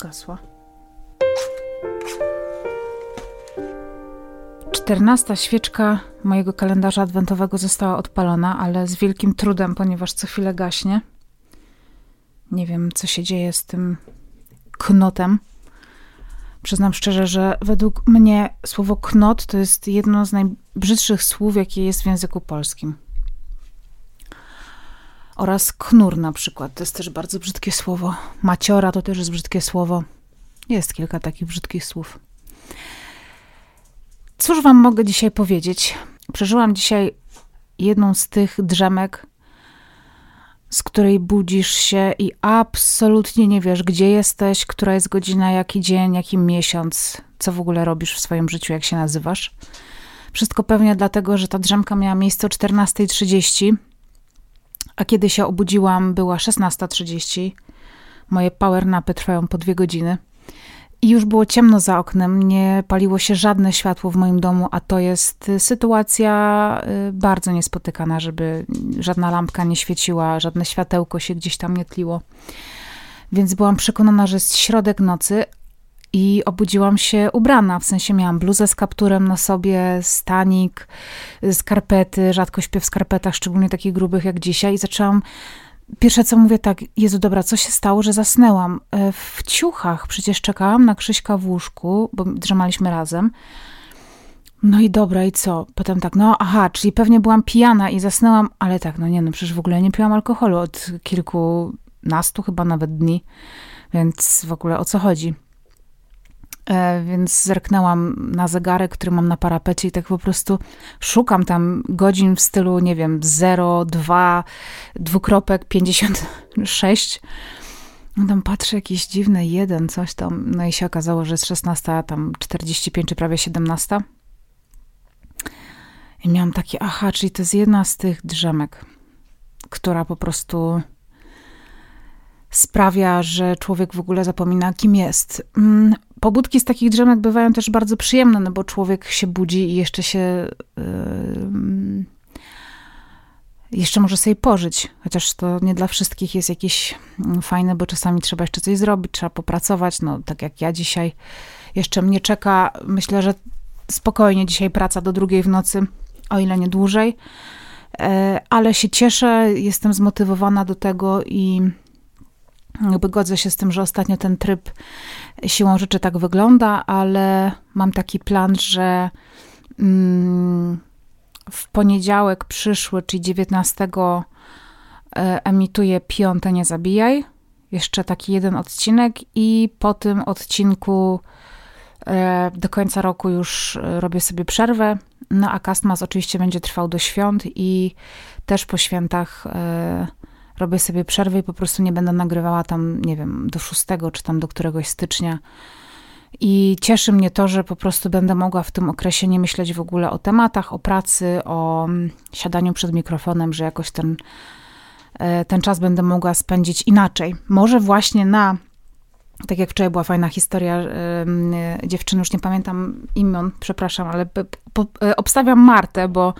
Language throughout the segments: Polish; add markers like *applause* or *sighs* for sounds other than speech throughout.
Zgasła. Czternasta świeczka mojego kalendarza adwentowego została odpalona, ale z wielkim trudem, ponieważ co chwilę gaśnie. Nie wiem, co się dzieje z tym knotem. Przyznam szczerze, że według mnie słowo knot to jest jedno z najbrzydszych słów, jakie jest w języku polskim. Oraz knur na przykład, to jest też bardzo brzydkie słowo. Maciora to też jest brzydkie słowo. Jest kilka takich brzydkich słów. Cóż wam mogę dzisiaj powiedzieć? Przeżyłam dzisiaj jedną z tych drzemek, z której budzisz się i absolutnie nie wiesz, gdzie jesteś, która jest godzina, jaki dzień, jaki miesiąc, co w ogóle robisz w swoim życiu, jak się nazywasz. Wszystko pewnie dlatego, że ta drzemka miała miejsce o 14.30, a kiedy się obudziłam, była 16.30. Moje power napy trwają po dwie godziny. I już było ciemno za oknem, nie paliło się żadne światło w moim domu, a to jest sytuacja y, bardzo niespotykana, żeby żadna lampka nie świeciła, żadne światełko się gdzieś tam nie tliło. Więc byłam przekonana, że jest środek nocy i obudziłam się ubrana, w sensie miałam bluzę z kapturem na sobie, stanik, skarpety, rzadko śpię w skarpetach, szczególnie takich grubych jak dzisiaj i zaczęłam Pierwsze co mówię, tak, Jezu, dobra, co się stało, że zasnęłam? E, w ciuchach przecież czekałam na Krzyśka w łóżku, bo drzemaliśmy razem. No i dobra, i co? Potem tak, no aha, czyli pewnie byłam pijana i zasnęłam, ale tak, no nie, no przecież w ogóle nie piłam alkoholu od kilkunastu chyba nawet dni, więc w ogóle o co chodzi? E, więc zerknęłam na zegarek, który mam na parapecie i tak po prostu szukam tam godzin w stylu, nie wiem, 0, 2, dwukropek, 56. No tam patrzę, jakieś dziwne jeden, coś tam. No i się okazało, że jest 16, tam 45 czy prawie 17. I miałam takie, aha, czyli to jest jedna z tych drzemek, która po prostu sprawia, że człowiek w ogóle zapomina, kim jest. Mm, pobudki z takich drzemek bywają też bardzo przyjemne, no bo człowiek się budzi i jeszcze się. Yy, jeszcze może sobie pożyć, chociaż to nie dla wszystkich jest jakieś mm, fajne, bo czasami trzeba jeszcze coś zrobić, trzeba popracować. No, tak jak ja dzisiaj, jeszcze mnie czeka, myślę, że spokojnie dzisiaj praca do drugiej w nocy, o ile nie dłużej, e, ale się cieszę, jestem zmotywowana do tego i jakby godzę się z tym, że ostatnio ten tryb siłą rzeczy tak wygląda, ale mam taki plan, że mm, w poniedziałek przyszły, czyli 19 e, emituję Piąte Nie Zabijaj. Jeszcze taki jeden odcinek i po tym odcinku e, do końca roku już e, robię sobie przerwę. No a Castmas oczywiście będzie trwał do świąt i też po świętach robię sobie przerwę i po prostu nie będę nagrywała tam, nie wiem, do 6 czy tam do któregoś stycznia. I cieszy mnie to, że po prostu będę mogła w tym okresie nie myśleć w ogóle o tematach, o pracy, o mm, siadaniu przed mikrofonem, że jakoś ten, e, ten czas będę mogła spędzić inaczej. Może właśnie na tak jak wczoraj była fajna historia yy, dziewczyny, już nie pamiętam imion, przepraszam, ale e, obstawiam Martę, bo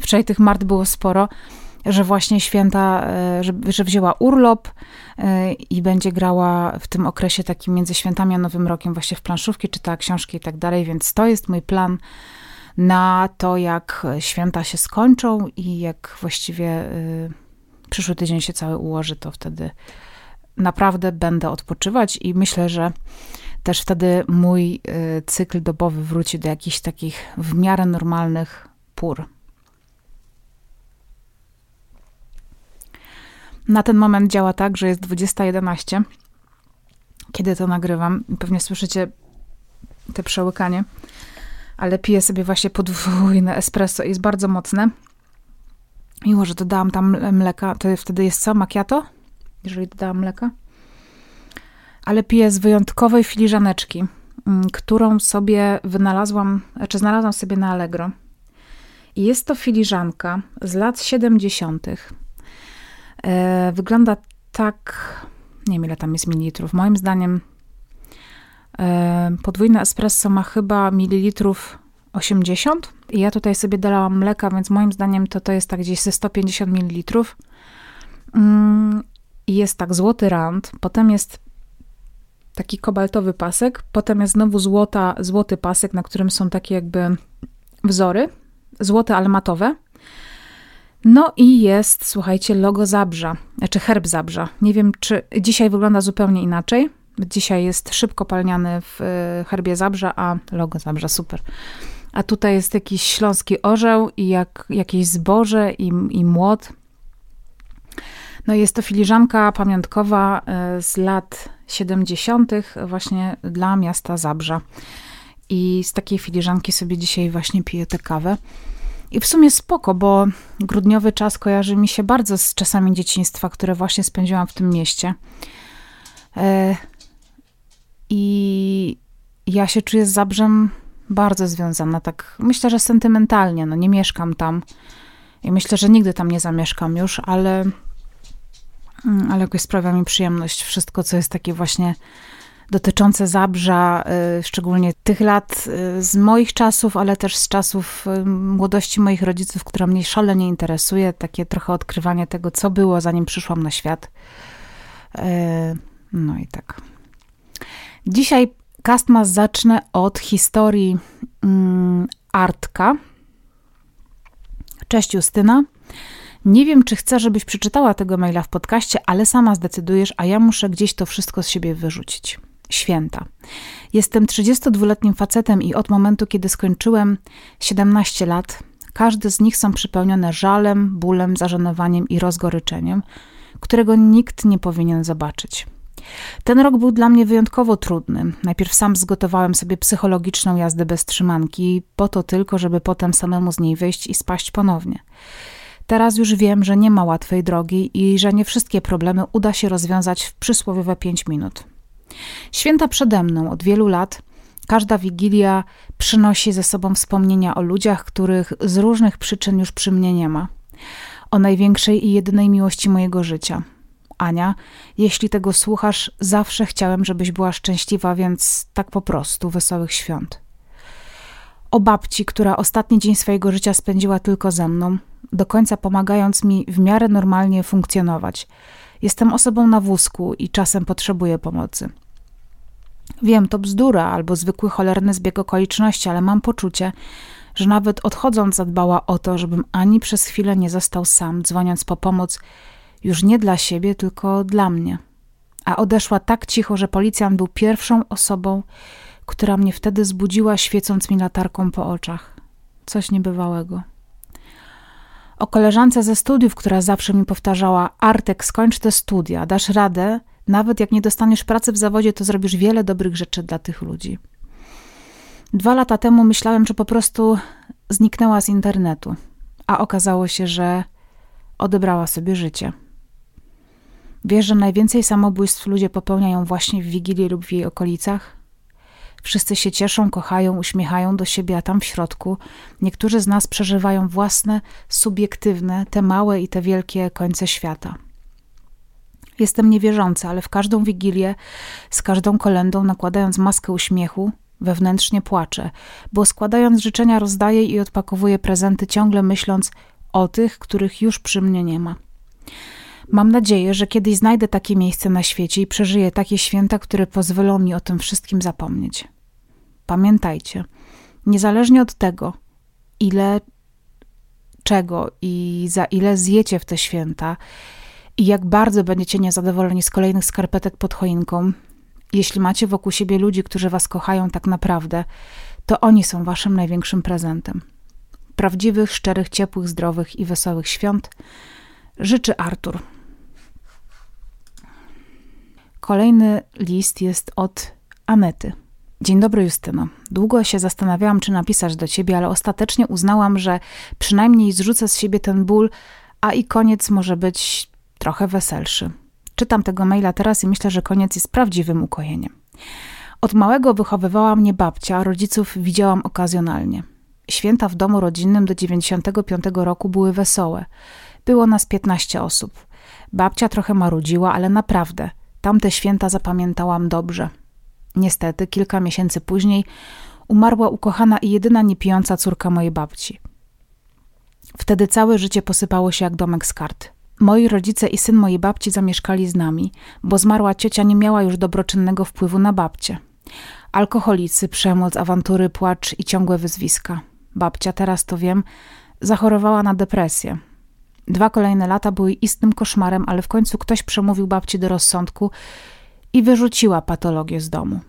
wczoraj tych Mart było sporo że właśnie święta, e, że, że wzięła urlop e, i będzie grała w tym okresie takim między świętami a Nowym Rokiem właśnie w planszówki, czytała książki i tak dalej, więc to jest mój plan na to, jak święta się skończą i jak właściwie e, przyszły tydzień się cały ułoży, to wtedy naprawdę będę odpoczywać i myślę, że też wtedy mój cykl dobowy wróci do jakichś takich w miarę normalnych pór. Na ten moment działa tak, że jest 20.11, kiedy to nagrywam. Pewnie słyszycie te przełykanie, ale piję sobie właśnie podwójne espresso i jest bardzo mocne. Mimo, że dodałam tam mleka, to wtedy jest co? Macchiato? Jeżeli dodałam mleka? Ale piję z wyjątkowej filiżaneczki, mm, którą sobie wynalazłam, znaczy znalazłam sobie na Allegro. I jest to filiżanka z lat 70. E, wygląda tak, nie wiem ile tam jest mililitrów. Moim zdaniem e, podwójne espresso ma chyba mililitrów 80 i ja tutaj sobie dałam mleka, więc moim zdaniem to to jest tak gdzieś ze 150 mililitrów. Mm, I jest tak złoty rand, potem jest taki kobaltowy pasek, potem jest znowu złota, złoty pasek, na którym są takie jakby wzory, złote, ale matowe. No i jest, słuchajcie, logo Zabrza, znaczy herb Zabrza. Nie wiem, czy dzisiaj wygląda zupełnie inaczej. Dzisiaj jest szybko palniany w y, herbie Zabrza, a logo Zabrza, super. A tutaj jest jakiś śląski orzeł i jak, jakieś zboże i, i młot. No jest to filiżanka pamiątkowa y, z lat 70. właśnie dla miasta Zabrza. I z takiej filiżanki sobie dzisiaj właśnie piję tę kawę. I w sumie spoko, bo grudniowy czas kojarzy mi się bardzo z czasami dzieciństwa, które właśnie spędziłam w tym mieście. E, I ja się czuję z Zabrzem bardzo związana, tak myślę, że sentymentalnie. No nie mieszkam tam i myślę, że nigdy tam nie zamieszkam już, ale, mm, ale jakoś sprawia mi przyjemność wszystko, co jest takie właśnie dotyczące Zabrza, y, szczególnie tych lat y, z moich czasów, ale też z czasów y, młodości moich rodziców, która mnie szalenie interesuje, takie trochę odkrywanie tego, co było, zanim przyszłam na świat. No i tak. Dzisiaj Castmas zacznę od historii mm, Artka. Cześć Justyna. Nie wiem, czy chcę, żebyś przeczytała tego maila w podcaście, ale sama zdecydujesz, a ja muszę gdzieś to wszystko z siebie wyrzucić święta. Jestem 32-letnim facetem i od momentu, kiedy skończyłem 17 lat, każdy z nich są przypełnione żalem, bólem, zażenowaniem i rozgoryczeniem, którego nikt nie powinien zobaczyć. Ten rok był dla mnie wyjątkowo trudny. Najpierw sam zgotowałem sobie psychologiczną jazdę bez trzymanki, po to tylko, żeby potem samemu z niej wyjść i spaść ponownie. Teraz już wiem, że nie ma łatwej drogi i że nie wszystkie problemy uda się rozwiązać w przysłowiowe 5 minut. Święta przede mną od wielu lat. Każda wigilia przynosi ze sobą wspomnienia o ludziach, których z różnych przyczyn już przy mnie nie ma. O największej i jedynej miłości mojego życia. Ania, jeśli tego słuchasz, zawsze chciałem, żebyś była szczęśliwa, więc tak po prostu wesołych świąt. O babci, która ostatni dzień swojego życia spędziła tylko ze mną, do końca pomagając mi w miarę normalnie funkcjonować. Jestem osobą na wózku i czasem potrzebuję pomocy. Wiem, to bzdura albo zwykły cholerny zbieg okoliczności, ale mam poczucie, że nawet odchodząc zadbała o to, żebym ani przez chwilę nie został sam, dzwoniąc po pomoc już nie dla siebie, tylko dla mnie. A odeszła tak cicho, że policjant był pierwszą osobą, która mnie wtedy zbudziła, świecąc mi latarką po oczach. Coś niebywałego. O koleżance ze studiów, która zawsze mi powtarzała: Artek, skończ te studia, dasz radę, nawet jak nie dostaniesz pracy w zawodzie, to zrobisz wiele dobrych rzeczy dla tych ludzi. Dwa lata temu myślałem, że po prostu zniknęła z internetu, a okazało się, że odebrała sobie życie. Wiesz, że najwięcej samobójstw ludzie popełniają właśnie w Wigilii lub w jej okolicach? Wszyscy się cieszą, kochają, uśmiechają do siebie, a tam w środku niektórzy z nas przeżywają własne, subiektywne, te małe i te wielkie końce świata. Jestem niewierząca, ale w każdą wigilię, z każdą kolendą, nakładając maskę uśmiechu, wewnętrznie płaczę, bo składając życzenia rozdaję i odpakowuję prezenty, ciągle myśląc o tych, których już przy mnie nie ma. Mam nadzieję, że kiedyś znajdę takie miejsce na świecie i przeżyję takie święta, które pozwolą mi o tym wszystkim zapomnieć. Pamiętajcie, niezależnie od tego, ile czego i za ile zjecie w te święta i jak bardzo będziecie niezadowoleni z kolejnych skarpetek pod choinką, jeśli macie wokół siebie ludzi, którzy was kochają tak naprawdę, to oni są waszym największym prezentem. Prawdziwych, szczerych, ciepłych, zdrowych i wesołych świąt życzy Artur. Kolejny list jest od Anety. Dzień dobry, Justyno. Długo się zastanawiałam, czy napisać do ciebie, ale ostatecznie uznałam, że przynajmniej zrzucę z siebie ten ból, a i koniec może być trochę weselszy. Czytam tego maila teraz i myślę, że koniec jest prawdziwym ukojeniem. Od małego wychowywała mnie babcia, rodziców widziałam okazjonalnie. Święta w domu rodzinnym do 95 roku były wesołe. Było nas 15 osób. Babcia trochę marudziła, ale naprawdę, tamte święta zapamiętałam dobrze. Niestety, kilka miesięcy później umarła ukochana i jedyna niepijąca córka mojej babci. Wtedy całe życie posypało się jak domek z kart. Moi rodzice i syn mojej babci zamieszkali z nami, bo zmarła ciocia nie miała już dobroczynnego wpływu na babcię. Alkoholicy, przemoc, awantury, płacz i ciągłe wyzwiska. Babcia, teraz to wiem, zachorowała na depresję. Dwa kolejne lata były istnym koszmarem, ale w końcu ktoś przemówił babci do rozsądku i wyrzuciła patologię z domu.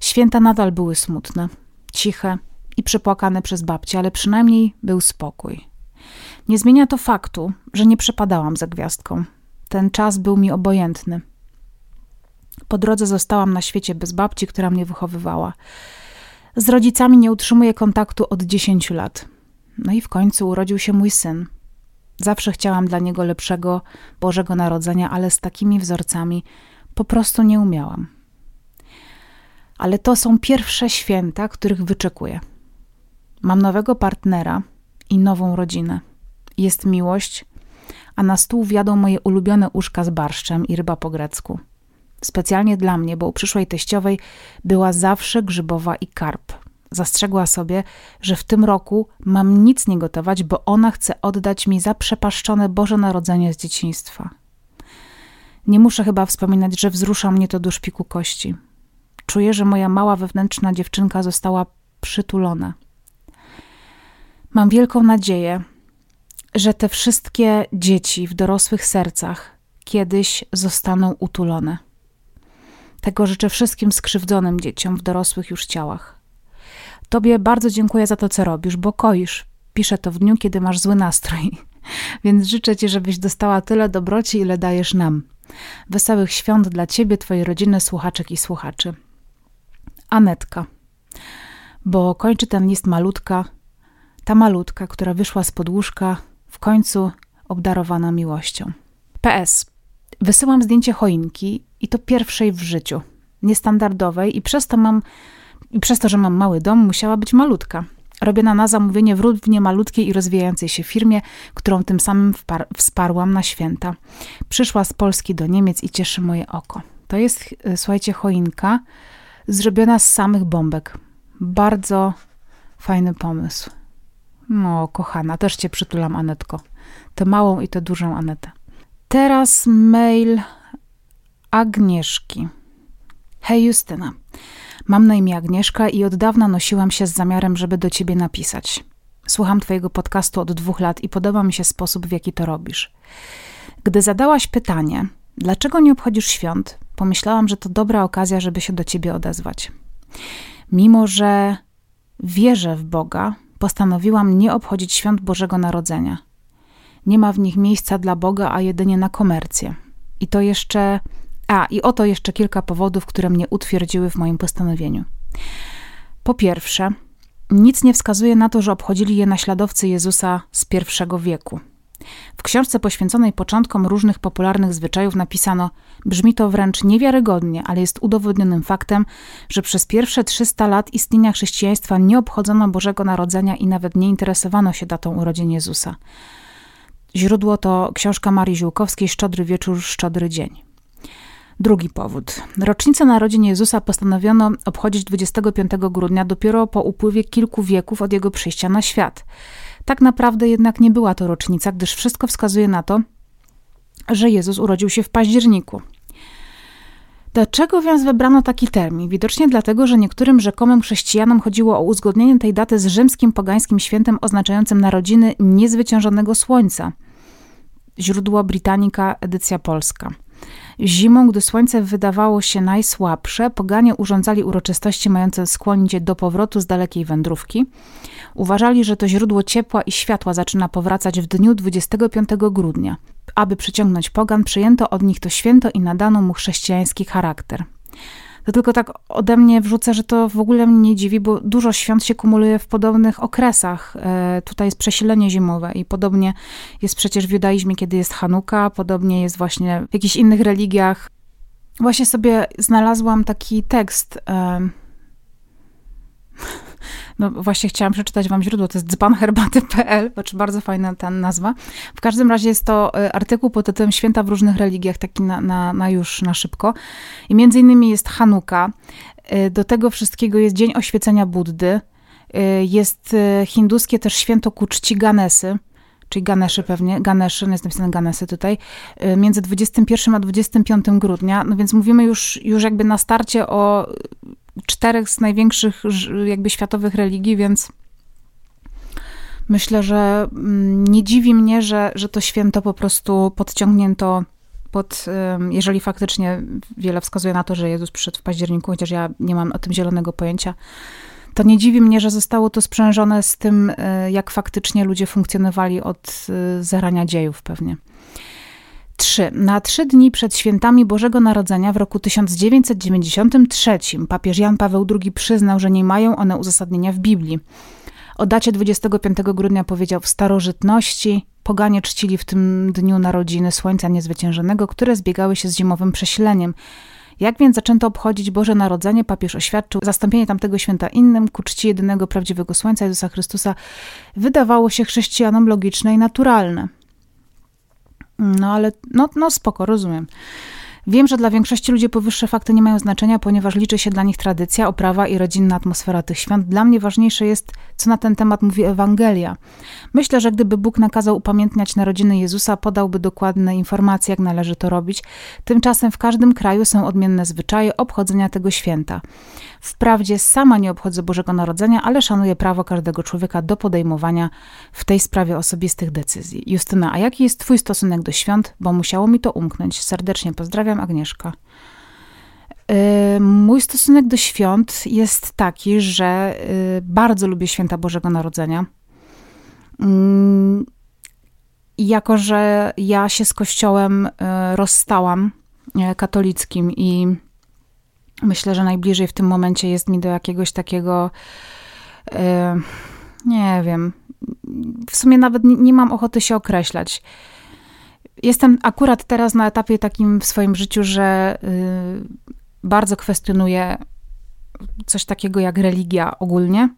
Święta nadal były smutne, ciche i przepłakane przez babcię, ale przynajmniej był spokój. Nie zmienia to faktu, że nie przepadałam za gwiazdką. Ten czas był mi obojętny. Po drodze zostałam na świecie bez babci, która mnie wychowywała. Z rodzicami nie utrzymuję kontaktu od dziesięciu lat. No i w końcu urodził się mój syn. Zawsze chciałam dla niego lepszego Bożego Narodzenia, ale z takimi wzorcami po prostu nie umiałam. Ale to są pierwsze święta, których wyczekuję. Mam nowego partnera i nową rodzinę. Jest miłość, a na stół wjadą moje ulubione uszka z barszczem i ryba po grecku. Specjalnie dla mnie, bo u przyszłej teściowej była zawsze grzybowa i karp. Zastrzegła sobie, że w tym roku mam nic nie gotować, bo ona chce oddać mi zaprzepaszczone Boże Narodzenie z dzieciństwa. Nie muszę chyba wspominać, że wzrusza mnie to do szpiku kości. Czuję, że moja mała wewnętrzna dziewczynka została przytulona. Mam wielką nadzieję, że te wszystkie dzieci w dorosłych sercach kiedyś zostaną utulone. Tego życzę wszystkim skrzywdzonym dzieciom w dorosłych już ciałach. Tobie bardzo dziękuję za to, co robisz, bo koisz. Piszę to w dniu, kiedy masz zły nastrój. *laughs* Więc życzę Ci, żebyś dostała tyle dobroci, ile dajesz nam. Wesołych świąt dla Ciebie, Twojej rodziny, słuchaczek i słuchaczy. Anetka. Bo kończy ten list malutka, ta malutka, która wyszła z podłóżka, w końcu obdarowana miłością. PS. Wysyłam zdjęcie choinki i to pierwszej w życiu. Niestandardowej i przez to mam, i przez to, że mam mały dom, musiała być malutka. Robiona na zamówienie w równie malutkiej i rozwijającej się firmie, którą tym samym wsparłam na święta. Przyszła z Polski do Niemiec i cieszy moje oko. To jest, e, słuchajcie, choinka zrobiona z samych bombek. Bardzo fajny pomysł. No, kochana, też cię przytulam, Anetko. Tę małą i tę dużą Anetę. Teraz mail Agnieszki. Hej Justyna, mam na imię Agnieszka i od dawna nosiłam się z zamiarem, żeby do ciebie napisać. Słucham twojego podcastu od dwóch lat i podoba mi się sposób, w jaki to robisz. Gdy zadałaś pytanie, dlaczego nie obchodzisz świąt, pomyślałam, że to dobra okazja, żeby się do ciebie odezwać. Mimo, że wierzę w Boga, postanowiłam nie obchodzić świąt Bożego Narodzenia. Nie ma w nich miejsca dla Boga, a jedynie na komercję. I to jeszcze. A, i oto jeszcze kilka powodów, które mnie utwierdziły w moim postanowieniu. Po pierwsze, nic nie wskazuje na to, że obchodzili je naśladowcy Jezusa z pierwszego wieku. W książce poświęconej początkom różnych popularnych zwyczajów napisano: Brzmi to wręcz niewiarygodnie, ale jest udowodnionym faktem, że przez pierwsze 300 lat istnienia chrześcijaństwa nie obchodzono Bożego Narodzenia i nawet nie interesowano się datą urodzin Jezusa. Źródło to książka Marii Ziółkowskiej Szczodry wieczór, szczodry dzień. Drugi powód. Rocznicę narodzin Jezusa postanowiono obchodzić 25 grudnia dopiero po upływie kilku wieków od jego przyjścia na świat. Tak naprawdę jednak nie była to rocznica, gdyż wszystko wskazuje na to, że Jezus urodził się w październiku. Dlaczego więc wybrano taki termin? Widocznie dlatego, że niektórym rzekomym chrześcijanom chodziło o uzgodnienie tej daty z rzymskim pogańskim świętem oznaczającym narodziny niezwyciężonego słońca. Źródło Britannica, edycja polska. Zimą, gdy słońce wydawało się najsłabsze, poganie urządzali uroczystości mające skłonić je do powrotu z dalekiej wędrówki. Uważali, że to źródło ciepła i światła zaczyna powracać w dniu 25 grudnia. Aby przyciągnąć pogan, przyjęto od nich to święto i nadano mu chrześcijański charakter. To tylko tak ode mnie wrzucę, że to w ogóle mnie nie dziwi, bo dużo świąt się kumuluje w podobnych okresach. E, tutaj jest przesilenie zimowe i podobnie jest przecież w judaizmie, kiedy jest Hanuka, podobnie jest właśnie w jakichś innych religiach. Właśnie sobie znalazłam taki tekst. No właśnie chciałam przeczytać wam źródło, to jest dzbanherbaty.pl, znaczy bardzo fajna ta nazwa. W każdym razie jest to e, artykuł pod tytułem Święta w różnych religiach, taki na, na, na już, na szybko. I między innymi jest Hanuka, e, do tego wszystkiego jest Dzień Oświecenia Buddy, e, jest hinduskie też święto ku czci Ganesy, czyli Ganeszy pewnie, Ganeszy, no jest napisane Ganesy tutaj, między 21 a 25 grudnia, no więc mówimy już, już jakby na starcie o czterech z największych jakby światowych religii, więc myślę, że mm, nie dziwi mnie, że, że to święto po prostu podciągnięto pod, jeżeli faktycznie wiele wskazuje na to, że Jezus przyszedł w październiku, chociaż ja nie mam o tym zielonego pojęcia, to nie dziwi mnie, że zostało to sprzężone z tym, e, jak faktycznie ludzie funkcjonowali od e, zarania dziejów pewnie. 3. Na trzy dni przed świętami Bożego Narodzenia w roku 1993 papież Jan Paweł II przyznał, że nie mają one uzasadnienia w Biblii. O dacie 25 grudnia powiedział w starożytności poganie czcili w tym dniu narodziny Słońca Niezwyciężonego, które zbiegały się z zimowym prześleniem. Jak więc zaczęto obchodzić Boże Narodzenie, papież oświadczył, zastąpienie tamtego święta innym ku czci jedynego prawdziwego Słońca Jezusa Chrystusa wydawało się chrześcijanom logiczne i naturalne. No ale, no, no spoko, rozumiem. Wiem, że dla większości ludzi powyższe fakty nie mają znaczenia, ponieważ liczy się dla nich tradycja, oprawa i rodzinna atmosfera tych świąt. Dla mnie ważniejsze jest, co na ten temat mówi Ewangelia. Myślę, że gdyby Bóg nakazał upamiętniać narodziny Jezusa, podałby dokładne informacje, jak należy to robić. Tymczasem w każdym kraju są odmienne zwyczaje obchodzenia tego święta. Wprawdzie sama nie obchodzę Bożego Narodzenia, ale szanuję prawo każdego człowieka do podejmowania w tej sprawie osobistych decyzji. Justyna, a jaki jest Twój stosunek do świąt? Bo musiało mi to umknąć. Serdecznie pozdrawiam, Agnieszka. Yy, mój stosunek do świąt jest taki, że yy, bardzo lubię święta Bożego Narodzenia. Yy, jako, że ja się z kościołem rozstałam katolickim i myślę, że najbliżej w tym momencie jest mi do jakiegoś takiego, nie wiem, w sumie nawet nie, nie mam ochoty się określać. Jestem akurat teraz na etapie takim w swoim życiu, że bardzo kwestionuję coś takiego jak religia ogólnie.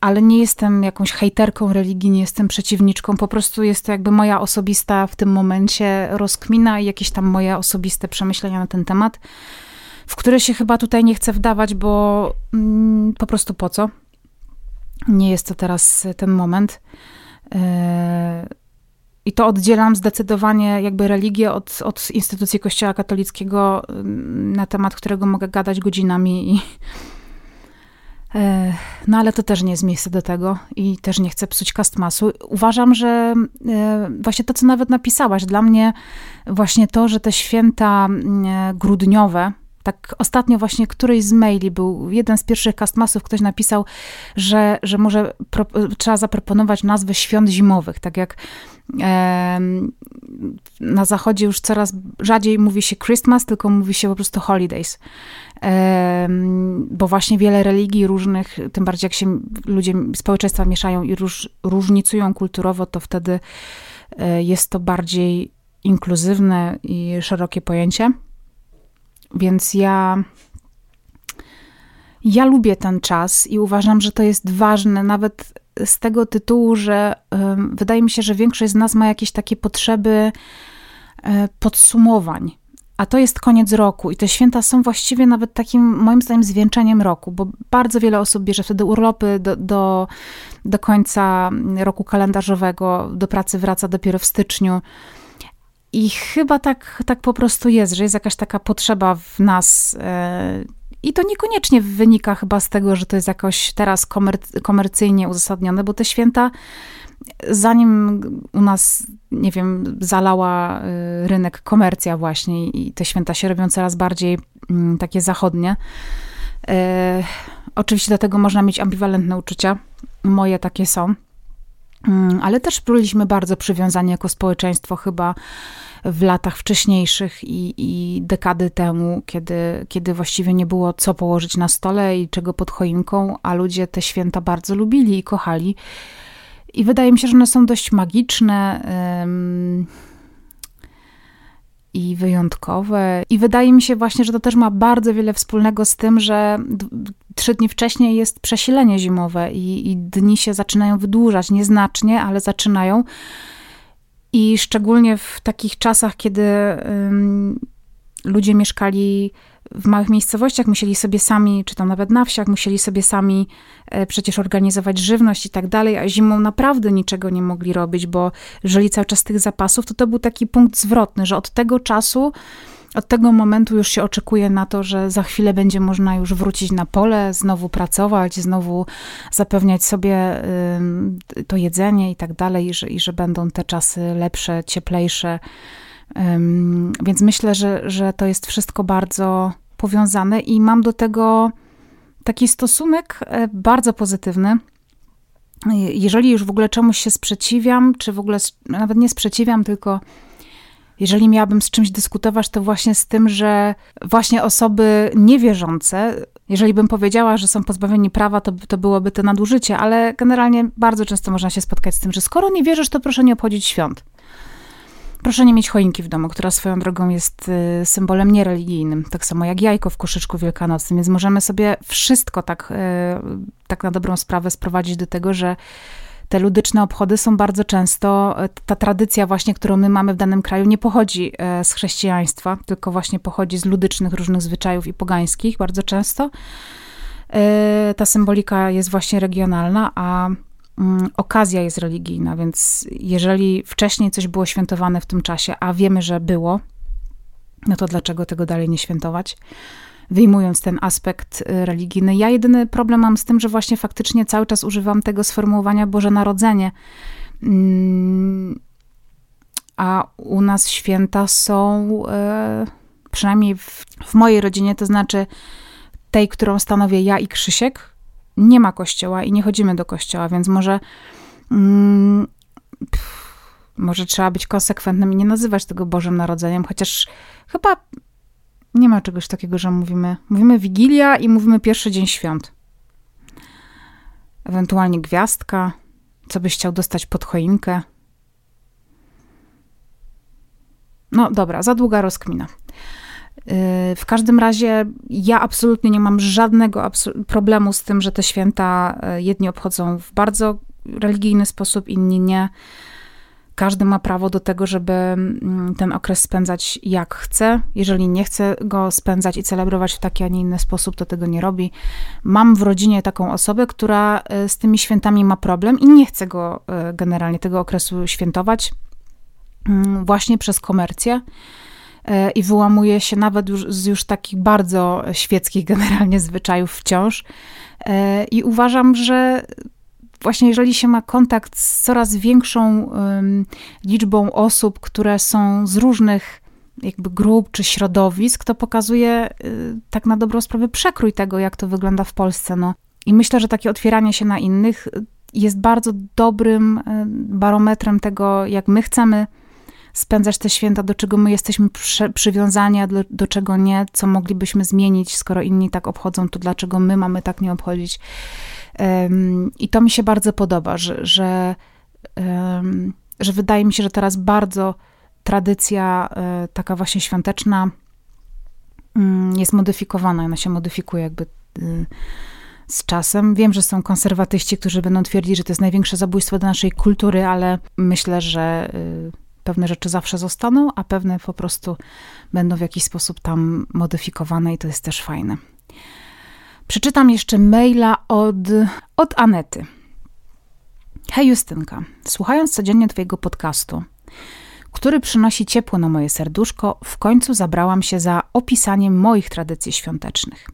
Ale nie jestem jakąś hejterką religii, nie jestem przeciwniczką, po prostu jest to jakby moja osobista w tym momencie rozkmina i jakieś tam moje osobiste przemyślenia na ten temat, w które się chyba tutaj nie chcę wdawać, bo mm, po prostu po co? Nie jest to teraz ten moment. E, i to oddzielam zdecydowanie jakby religię od, od instytucji Kościoła katolickiego, mm, na temat którego mogę gadać godzinami. I, no ale to też nie jest miejsce do tego i też nie chcę psuć kastmasu. Uważam, że e, właśnie to, co nawet napisałaś, dla mnie właśnie to, że te święta mm, grudniowe, tak ostatnio właśnie któryś z maili był jeden z pierwszych castmasów, ktoś napisał, że, że może pro, trzeba zaproponować nazwę świąt zimowych, tak jak e, na zachodzie już coraz rzadziej mówi się Christmas, tylko mówi się po prostu holidays. E, bo właśnie wiele religii różnych, tym bardziej jak się ludzie, społeczeństwa mieszają i róż, różnicują kulturowo, to wtedy e, jest to bardziej inkluzywne i szerokie pojęcie. Więc ja. Ja lubię ten czas i uważam, że to jest ważne, nawet z tego tytułu, że wydaje mi się, że większość z nas ma jakieś takie potrzeby um, podsumowań. A to jest koniec roku i te święta są właściwie nawet takim, moim zdaniem, zwieńczeniem roku, bo bardzo wiele osób bierze wtedy urlopy do, do, do końca roku kalendarzowego, do pracy wraca dopiero w styczniu. I chyba tak, tak po prostu jest, że jest jakaś taka potrzeba w nas. E, I to niekoniecznie wynika chyba z tego, że to jest jakoś teraz komer- komercyjnie uzasadnione, bo te święta, zanim u nas, nie wiem, zalała e, rynek komercja właśnie i te święta się robią coraz bardziej mm, takie zachodnie. E, oczywiście do tego można mieć ambiwalentne uczucia. Moje takie są. Mm, ale też byliśmy bardzo przywiązani jako społeczeństwo chyba w latach wcześniejszych i, i, dekady temu, kiedy, kiedy właściwie nie było co położyć na stole i czego pod choinką, a ludzie te święta bardzo lubili i kochali. I wydaje mi się, że one są dość magiczne. I wyjątkowe. I wydaje mi się właśnie, że to też ma bardzo wiele wspólnego z tym, że trzy dni wcześniej jest przesilenie zimowe i, i dni się zaczynają wydłużać, nieznacznie, ale zaczynają. I szczególnie w takich czasach, kiedy ludzie mieszkali w małych miejscowościach musieli sobie sami, czy tam nawet na wsiach, musieli sobie sami e, przecież organizować żywność i tak dalej, a zimą naprawdę niczego nie mogli robić, bo żyli cały czas tych zapasów, to to był taki punkt zwrotny, że od tego czasu od tego momentu już się oczekuje na to, że za chwilę będzie można już wrócić na pole, znowu pracować, znowu zapewniać sobie to jedzenie i tak dalej, i że, i że będą te czasy lepsze, cieplejsze. Więc myślę, że, że to jest wszystko bardzo powiązane i mam do tego taki stosunek e, bardzo pozytywny. Jeżeli już w ogóle czemuś się sprzeciwiam, czy w ogóle nawet nie sprzeciwiam, tylko jeżeli miałabym z czymś dyskutować, to właśnie z tym, że właśnie osoby niewierzące, jeżeli bym powiedziała, że są pozbawieni prawa, to, to byłoby to nadużycie, ale generalnie bardzo często można się spotkać z tym, że skoro nie wierzysz, to proszę nie obchodzić świąt. Proszę nie mieć choinki w domu, która swoją drogą jest y, symbolem niereligijnym, tak samo jak jajko w koszyczku wielkanocnym, więc możemy sobie wszystko tak, y, tak na dobrą sprawę sprowadzić do tego, że te ludyczne obchody są bardzo często, e, ta tradycja właśnie, którą my mamy w danym kraju, nie pochodzi z chrześcijaństwa, tylko właśnie pochodzi z ludycznych różnych zwyczajów i pogańskich bardzo często. Ta symbolika jest właśnie regionalna, a okazja jest religijna, więc jeżeli wcześniej coś było świętowane w tym czasie, a wiemy, że było, no to dlaczego tego dalej nie świętować? wyjmując ten aspekt y, religijny. Ja jedyny problem mam z tym, że właśnie faktycznie cały czas używam tego sformułowania Boże Narodzenie. Mm, a u nas święta są, e, przynajmniej w, w mojej rodzinie, to znaczy tej, którą stanowię ja i Krzysiek, nie ma kościoła i nie chodzimy do kościoła, więc może. Mm, może trzeba być konsekwentnym i nie nazywać tego Bożym Narodzeniem, chociaż chyba nie ma czegoś takiego, że mówimy, mówimy Wigilia i mówimy pierwszy dzień świąt. Ewentualnie gwiazdka, co byś chciał dostać pod choinkę. No dobra, za długa rozkmina. Yy, w każdym razie ja absolutnie nie mam żadnego problemu z tym, że te święta yy, jedni obchodzą w bardzo religijny sposób, inni nie. Każdy ma prawo do tego, żeby mm, ten okres spędzać jak chce. Jeżeli nie chce go spędzać i celebrować w taki, a nie inny sposób, to tego nie robi. Mam w rodzinie taką osobę, która e, z tymi świętami ma problem i nie chce go generalnie tego okresu świętować mm, właśnie przez komercję i wyłamuje się nawet już z już takich bardzo świeckich generalnie zwyczajów wciąż. I uważam, że właśnie jeżeli się ma kontakt z coraz większą liczbą osób, które są z różnych jakby grup czy środowisk, to pokazuje y, tak na dobrą sprawę przekrój tego, jak to wygląda w Polsce. No. I myślę, że takie otwieranie się na innych jest bardzo dobrym barometrem tego, jak my chcemy spędzać te święta, do czego my jesteśmy przy, przywiązani, a do, do czego nie, co moglibyśmy zmienić, skoro inni tak obchodzą, to dlaczego my mamy tak nie obchodzić. I to mi się bardzo podoba, że, że, że wydaje mi się, że teraz bardzo tradycja e, taka właśnie świąteczna mm, jest modyfikowana, ona się modyfikuje jakby y, z czasem. Wiem, że są konserwatyści, którzy będą twierdzić, że to jest największe zabójstwo dla naszej kultury, ale myślę, że y, pewne rzeczy zawsze zostaną, a pewne po prostu będą w jakiś sposób tam modyfikowane i to jest też fajne. Przeczytam jeszcze maila od, od Anety. Hej Justynka, słuchając codziennie Twojego podcastu, który przynosi ciepło na moje serduszko, w końcu zabrałam się za opisaniem moich tradycji świątecznych.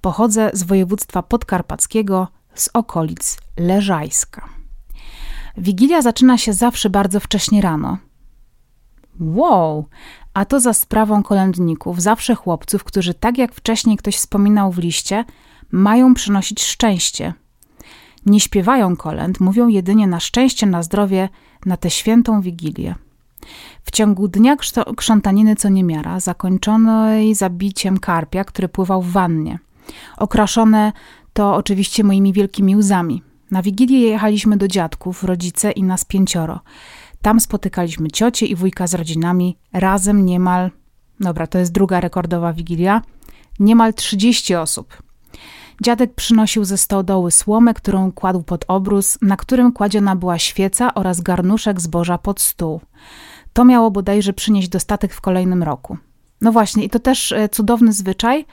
Pochodzę z województwa podkarpackiego, z okolic Leżajska. Wigilia zaczyna się zawsze bardzo wcześnie rano. Wow, a to za sprawą kolędników, zawsze chłopców, którzy, tak jak wcześniej ktoś wspominał w liście, mają przynosić szczęście. Nie śpiewają kolęd, mówią jedynie na szczęście, na zdrowie, na tę świętą wigilię. W ciągu dnia krzątaniny co niemiara, zakończonej zabiciem karpia, który pływał w wannie. Okraszone to oczywiście moimi wielkimi łzami. Na Wigilię jechaliśmy do dziadków, rodzice i nas pięcioro. Tam spotykaliśmy ciocie i wujka z rodzinami, razem niemal, dobra, to jest druga rekordowa Wigilia, niemal 30 osób. Dziadek przynosił ze stodoły słomę, którą kładł pod obrus, na którym kładziona była świeca oraz garnuszek zboża pod stół. To miało bodajże przynieść dostatek w kolejnym roku. No właśnie, i to też e, cudowny zwyczaj.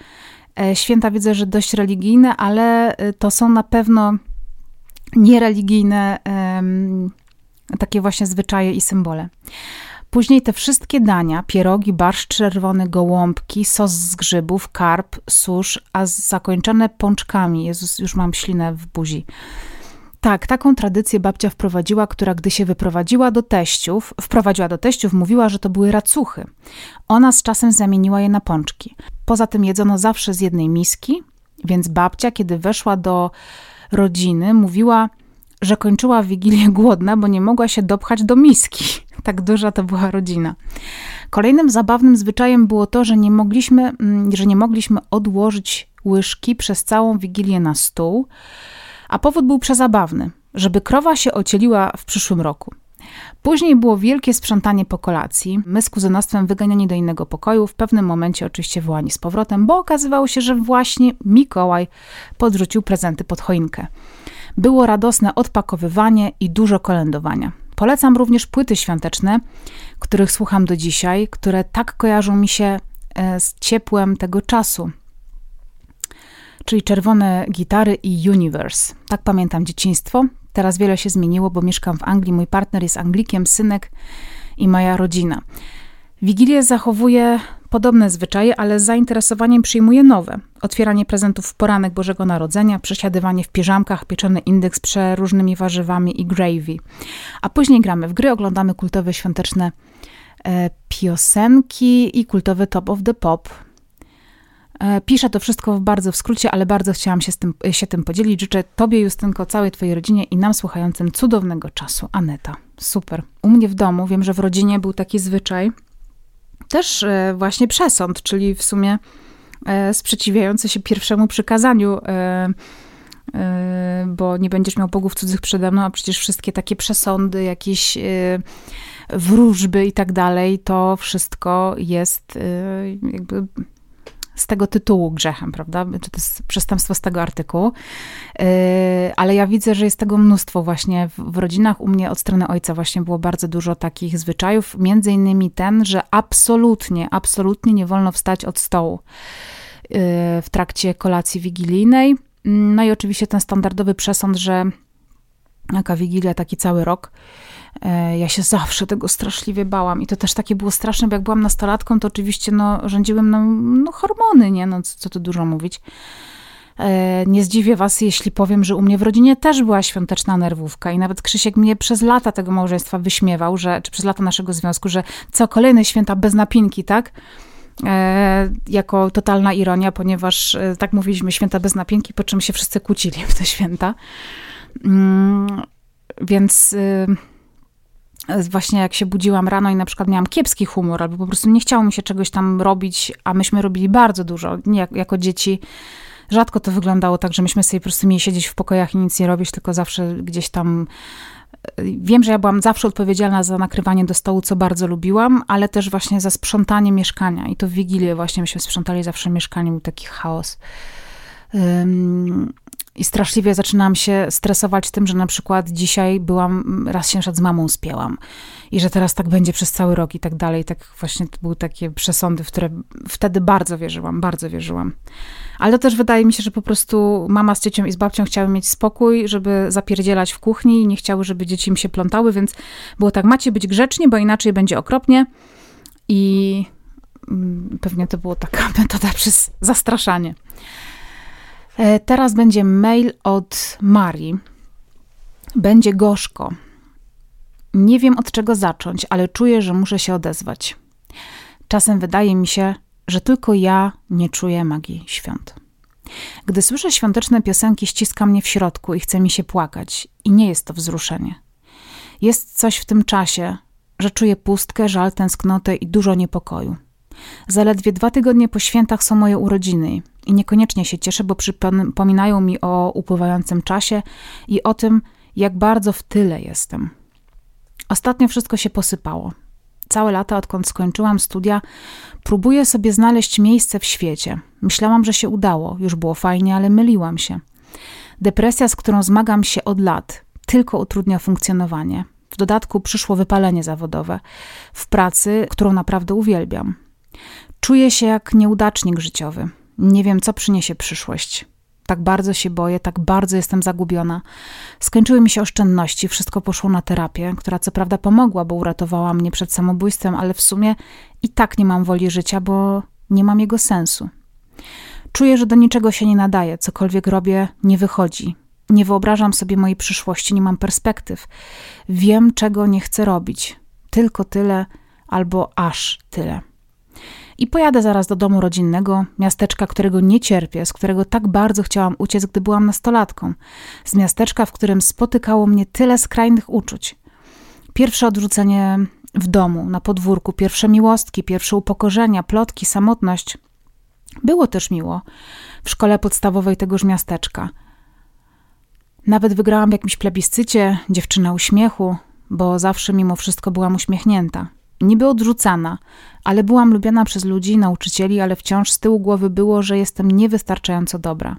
E, święta widzę, że dość religijne, ale e, to są na pewno niereligijne takie właśnie zwyczaje i symbole. Później te wszystkie dania, pierogi, barszcz czerwony, gołąbki, sos z grzybów, karp, susz, a zakończone pączkami. Jezus, już mam ślinę w buzi. Tak, taką tradycję babcia wprowadziła, która gdy się wyprowadziła do teściów, wprowadziła do teściów, mówiła, że to były racuchy. Ona z czasem zamieniła je na pączki. Poza tym jedzono zawsze z jednej miski, więc babcia, kiedy weszła do rodziny, mówiła, że kończyła Wigilię głodna, bo nie mogła się dopchać do miski. *laughs* Tak duża to była rodzina. Kolejnym zabawnym zwyczajem było to, że nie mogliśmy, mm, że nie mogliśmy odłożyć łyżki przez całą Wigilię na stół, a powód był przezabawny, żeby krowa się ocieliła w przyszłym roku. Później było wielkie sprzątanie po kolacji. My z kuzynostwem wyganiani do innego pokoju, w pewnym momencie oczywiście wołani z powrotem, bo okazywało się, że właśnie Mikołaj podrzucił prezenty pod choinkę. Było radosne odpakowywanie i dużo kolędowania. Polecam również płyty świąteczne, których słucham do dzisiaj, które tak kojarzą mi się e, z ciepłem tego czasu. Czyli czerwone gitary i Universe. Tak pamiętam dzieciństwo. Teraz wiele się zmieniło, bo mieszkam w Anglii. Mój partner jest Anglikiem, synek i moja rodzina. Wigilię zachowuje podobne zwyczaje, ale z zainteresowaniem przyjmuje nowe. Otwieranie prezentów w poranek Bożego Narodzenia, przesiadywanie w piżamkach, pieczony indeks przeróżnymi warzywami i gravy. A później gramy w gry, oglądamy kultowe świąteczne e, piosenki i kultowy Top of the Pop. E, piszę to wszystko bardzo w skrócie, ale bardzo chciałam się, z tym, się tym podzielić. Życzę Tobie, Justynko, całej Twojej rodzinie i nam słuchającym cudownego czasu. Aneta. Super. U mnie w domu, wiem, że w rodzinie był taki zwyczaj, też e, właśnie przesąd, czyli w sumie e, sprzeciwiający się pierwszemu przykazaniu, e, bo nie będziesz miał bogów cudzych przede mną, a przecież wszystkie takie przesądy, jakieś wróżby i tak dalej, to wszystko jest jakby z tego tytułu grzechem, prawda? To jest przestępstwo z tego artykułu. Yy, ale ja widzę, że jest tego mnóstwo właśnie w, w rodzinach. U mnie od strony ojca właśnie było bardzo dużo takich zwyczajów. Między innymi ten, że absolutnie, absolutnie nie wolno wstać od stołu yy, w trakcie kolacji wigilijnej. No i oczywiście ten standardowy przesąd, że jaka wigilia, taki cały rok. E, ja się zawsze tego straszliwie bałam i to też takie było straszne, bo jak byłam nastolatką, to oczywiście no, rządziły mną no, hormony, nie? No, co tu dużo mówić. E, nie zdziwię was, jeśli powiem, że u mnie w rodzinie też była świąteczna nerwówka i nawet Krzysiek mnie przez lata tego małżeństwa wyśmiewał, że, czy przez lata naszego związku, że co kolejne święta bez napinki, tak? E, jako totalna ironia, ponieważ e, tak mówiliśmy święta bez napinki, po czym się wszyscy kłócili w te święta. Mm, więc... Y, właśnie jak się budziłam rano i na przykład miałam kiepski humor, albo po prostu nie chciało mi się czegoś tam robić, a myśmy robili bardzo dużo. Nie, jako dzieci rzadko to wyglądało tak, że myśmy sobie po prostu mieli siedzieć w pokojach i nic nie robić, tylko zawsze gdzieś tam. E, wiem, że ja byłam zawsze odpowiedzialna za nakrywanie do stołu, co bardzo lubiłam, ale też właśnie za sprzątanie mieszkania. I to w Wigilię właśnie myśmy sprzątali zawsze mieszkanie, był taki chaos. I straszliwie zaczynałam się stresować tym, że na przykład dzisiaj byłam, raz się z mamą spięłam i że teraz tak będzie przez cały rok i tak dalej. Tak właśnie to były takie przesądy, w które wtedy bardzo wierzyłam, bardzo wierzyłam. Ale to też wydaje mi się, że po prostu mama z ciecią i z babcią chciały mieć spokój, żeby zapierdzielać w kuchni i nie chciały, żeby dzieci im się plątały, więc było tak, macie być grzeczni, bo inaczej będzie okropnie i mm, pewnie to było taka *laughs* metoda przez zastraszanie. E, teraz będzie mail od Marii. Będzie gorzko. Nie wiem od czego zacząć, ale czuję, że muszę się odezwać. Czasem wydaje mi się, że tylko ja nie czuję magii świąt. Gdy słyszę świąteczne piosenki, ściska mnie w środku i chce mi się płakać, i nie jest to wzruszenie. Jest coś w tym czasie, że czuję pustkę, żal, tęsknotę i dużo niepokoju. Zaledwie dwa tygodnie po świętach są moje urodziny i niekoniecznie się cieszę, bo przypominają mi o upływającym czasie i o tym, jak bardzo w tyle jestem. Ostatnio wszystko się posypało. Całe lata, odkąd skończyłam studia, próbuję sobie znaleźć miejsce w świecie. Myślałam, że się udało, już było fajnie, ale myliłam się. Depresja, z którą zmagam się od lat, tylko utrudnia funkcjonowanie. W dodatku przyszło wypalenie zawodowe w pracy, którą naprawdę uwielbiam. Czuję się jak nieudacznik życiowy. Nie wiem, co przyniesie przyszłość. Tak bardzo się boję, tak bardzo jestem zagubiona. Skończyły mi się oszczędności, wszystko poszło na terapię, która co prawda pomogła, bo uratowała mnie przed samobójstwem, ale w sumie i tak nie mam woli życia, bo nie mam jego sensu. Czuję, że do niczego się nie nadaje, cokolwiek robię, nie wychodzi. Nie wyobrażam sobie mojej przyszłości, nie mam perspektyw. Wiem, czego nie chcę robić. Tylko tyle albo aż tyle. I pojadę zaraz do domu rodzinnego, miasteczka, którego nie cierpię, z którego tak bardzo chciałam uciec, gdy byłam nastolatką. Z miasteczka, w którym spotykało mnie tyle skrajnych uczuć. Pierwsze odrzucenie w domu, na podwórku, pierwsze miłostki, pierwsze upokorzenia, plotki, samotność. Było też miło w szkole podstawowej tegoż miasteczka. Nawet wygrałam w jakimś plebiscycie, dziewczyna uśmiechu, bo zawsze mimo wszystko byłam uśmiechnięta. Niby odrzucana, ale byłam lubiana przez ludzi, nauczycieli, ale wciąż z tyłu głowy było, że jestem niewystarczająco dobra.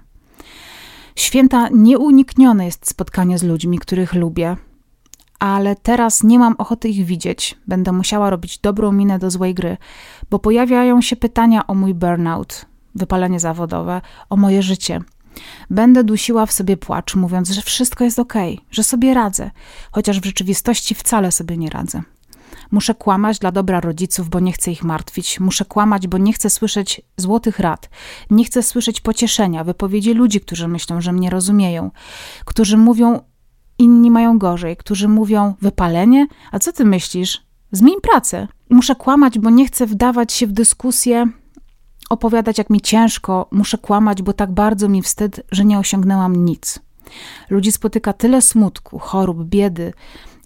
Święta nieuniknione jest spotkanie z ludźmi, których lubię, ale teraz nie mam ochoty ich widzieć. Będę musiała robić dobrą minę do złej gry, bo pojawiają się pytania o mój burnout, wypalenie zawodowe, o moje życie. Będę dusiła w sobie płacz, mówiąc, że wszystko jest ok, że sobie radzę, chociaż w rzeczywistości wcale sobie nie radzę. Muszę kłamać dla dobra rodziców, bo nie chcę ich martwić. Muszę kłamać, bo nie chcę słyszeć złotych rad. Nie chcę słyszeć pocieszenia, wypowiedzi ludzi, którzy myślą, że mnie rozumieją, którzy mówią, inni mają gorzej, którzy mówią, wypalenie? A co ty myślisz? Zmień pracę. Muszę kłamać, bo nie chcę wdawać się w dyskusję, opowiadać, jak mi ciężko. Muszę kłamać, bo tak bardzo mi wstyd, że nie osiągnęłam nic. Ludzi spotyka tyle smutku, chorób, biedy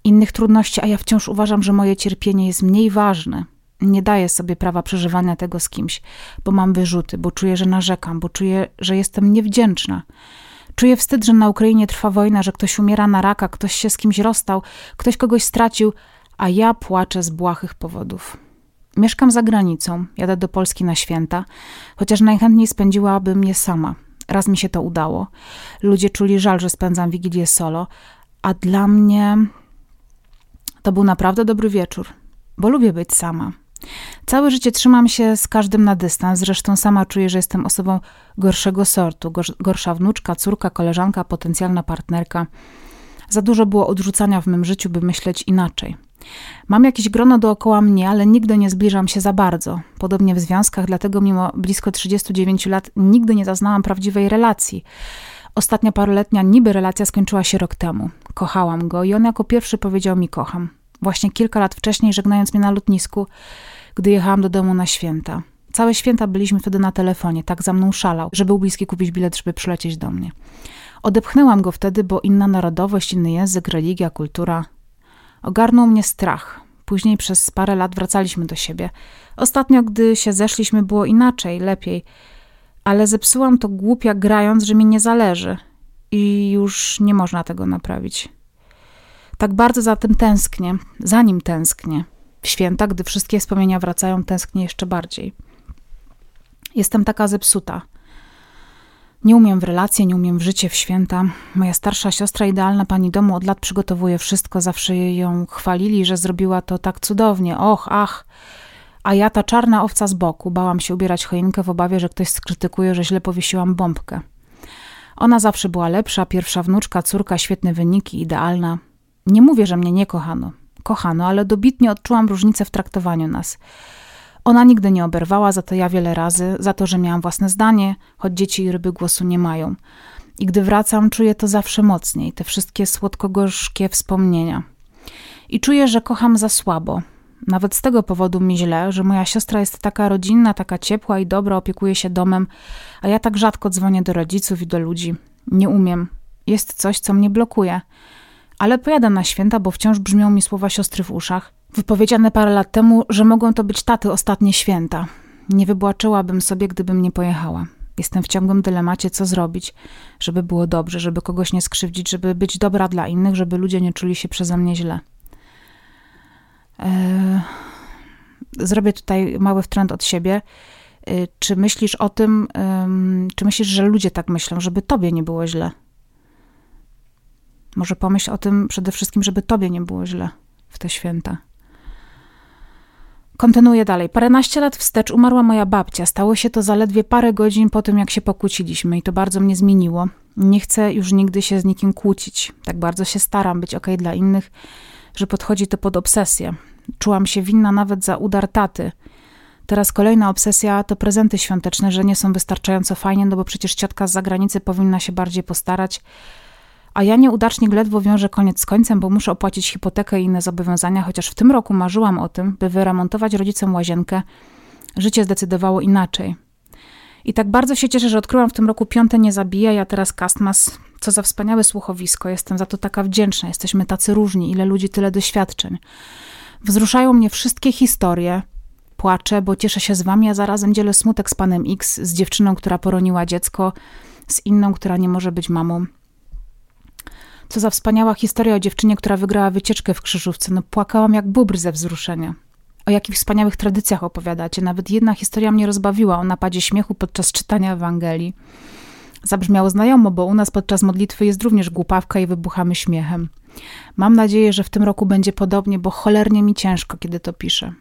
innych trudności, a ja wciąż uważam, że moje cierpienie jest mniej ważne. Nie daję sobie prawa przeżywania tego z kimś, bo mam wyrzuty, bo czuję, że narzekam, bo czuję, że jestem niewdzięczna. Czuję wstyd, że na Ukrainie trwa wojna, że ktoś umiera na raka, ktoś się z kimś rozstał, ktoś kogoś stracił, a ja płaczę z błahych powodów. Mieszkam za granicą, jadę do Polski na święta, chociaż najchętniej spędziłabym je sama. Raz mi się to udało. Ludzie czuli żal, że spędzam Wigilię solo, a dla mnie to był naprawdę dobry wieczór, bo lubię być sama. Całe życie trzymam się z każdym na dystans, zresztą sama czuję, że jestem osobą gorszego sortu, gorsza wnuczka, córka, koleżanka, potencjalna partnerka. Za dużo było odrzucania w mym życiu, by myśleć inaczej. Mam jakieś grono dookoła mnie, ale nigdy nie zbliżam się za bardzo. Podobnie w związkach, dlatego mimo blisko 39 lat nigdy nie zaznałam prawdziwej relacji. Ostatnia paroletnia niby relacja skończyła się rok temu. Kochałam go i on jako pierwszy powiedział mi kocham. Właśnie kilka lat wcześniej, żegnając mnie na lotnisku, gdy jechałam do domu na święta. Całe święta byliśmy wtedy na telefonie, tak za mną szalał, że był bliski kupić bilet, żeby przylecieć do mnie. Odepchnęłam go wtedy, bo inna narodowość, inny język, religia, kultura. Ogarnął mnie strach. Później przez parę lat wracaliśmy do siebie. Ostatnio, gdy się zeszliśmy, było inaczej, lepiej. Ale zepsułam to głupia grając, że mi nie zależy. I już nie można tego naprawić. Tak bardzo za tym tęsknię, za nim tęsknię. W święta, gdy wszystkie wspomnienia wracają, tęsknię jeszcze bardziej. Jestem taka zepsuta. Nie umiem w relacje, nie umiem w życie, w święta. Moja starsza siostra, idealna pani domu, od lat przygotowuje wszystko. Zawsze ją chwalili, że zrobiła to tak cudownie. Och, ach. A ja, ta czarna owca z boku, bałam się ubierać choinkę w obawie, że ktoś skrytykuje, że źle powiesiłam bombkę. Ona zawsze była lepsza, pierwsza wnuczka, córka, świetne wyniki, idealna. Nie mówię, że mnie nie kochano. Kochano, ale dobitnie odczułam różnicę w traktowaniu nas. Ona nigdy nie oberwała, za to ja wiele razy, za to, że miałam własne zdanie, choć dzieci i ryby głosu nie mają. I gdy wracam, czuję to zawsze mocniej, te wszystkie słodko-gorzkie wspomnienia. I czuję, że kocham za słabo. Nawet z tego powodu mi źle, że moja siostra jest taka rodzinna, taka ciepła i dobra, opiekuje się domem, a ja tak rzadko dzwonię do rodziców i do ludzi. Nie umiem. Jest coś, co mnie blokuje ale pojadę na święta, bo wciąż brzmią mi słowa siostry w uszach, wypowiedziane parę lat temu, że mogą to być taty ostatnie święta. Nie wybłaczyłabym sobie, gdybym nie pojechała. Jestem w ciągłym dylemacie, co zrobić, żeby było dobrze, żeby kogoś nie skrzywdzić, żeby być dobra dla innych, żeby ludzie nie czuli się przeze mnie źle. Eee, zrobię tutaj mały trend od siebie. Eee, czy myślisz o tym, czy myślisz, że ludzie tak myślą, żeby tobie nie było źle? Może pomyśl o tym przede wszystkim, żeby tobie nie było źle w te święta. Kontynuuję dalej. Paręnaście lat wstecz umarła moja babcia. Stało się to zaledwie parę godzin po tym, jak się pokłóciliśmy i to bardzo mnie zmieniło. Nie chcę już nigdy się z nikim kłócić. Tak bardzo się staram być ok dla innych, że podchodzi to pod obsesję. Czułam się winna nawet za udar taty. Teraz kolejna obsesja to prezenty świąteczne, że nie są wystarczająco fajnie, no bo przecież ciotka z zagranicy powinna się bardziej postarać. A ja nieudacznie ledwo wiążę koniec z końcem, bo muszę opłacić hipotekę i inne zobowiązania, chociaż w tym roku marzyłam o tym, by wyremontować rodzicom łazienkę. Życie zdecydowało inaczej. I tak bardzo się cieszę, że odkryłam w tym roku piąte Nie zabija, ja teraz Castmas. Co za wspaniałe słuchowisko, jestem za to taka wdzięczna. Jesteśmy tacy różni, ile ludzi, tyle doświadczeń. Wzruszają mnie wszystkie historie. Płaczę, bo cieszę się z wami, a zarazem dzielę smutek z panem X, z dziewczyną, która poroniła dziecko, z inną, która nie może być mamą. Co za wspaniała historia o dziewczynie, która wygrała wycieczkę w Krzyżówce. No płakałam jak bubr ze wzruszenia. O jakich wspaniałych tradycjach opowiadacie. Nawet jedna historia mnie rozbawiła o napadzie śmiechu podczas czytania Ewangelii. Zabrzmiało znajomo, bo u nas podczas modlitwy jest również głupawka i wybuchamy śmiechem. Mam nadzieję, że w tym roku będzie podobnie, bo cholernie mi ciężko, kiedy to piszę.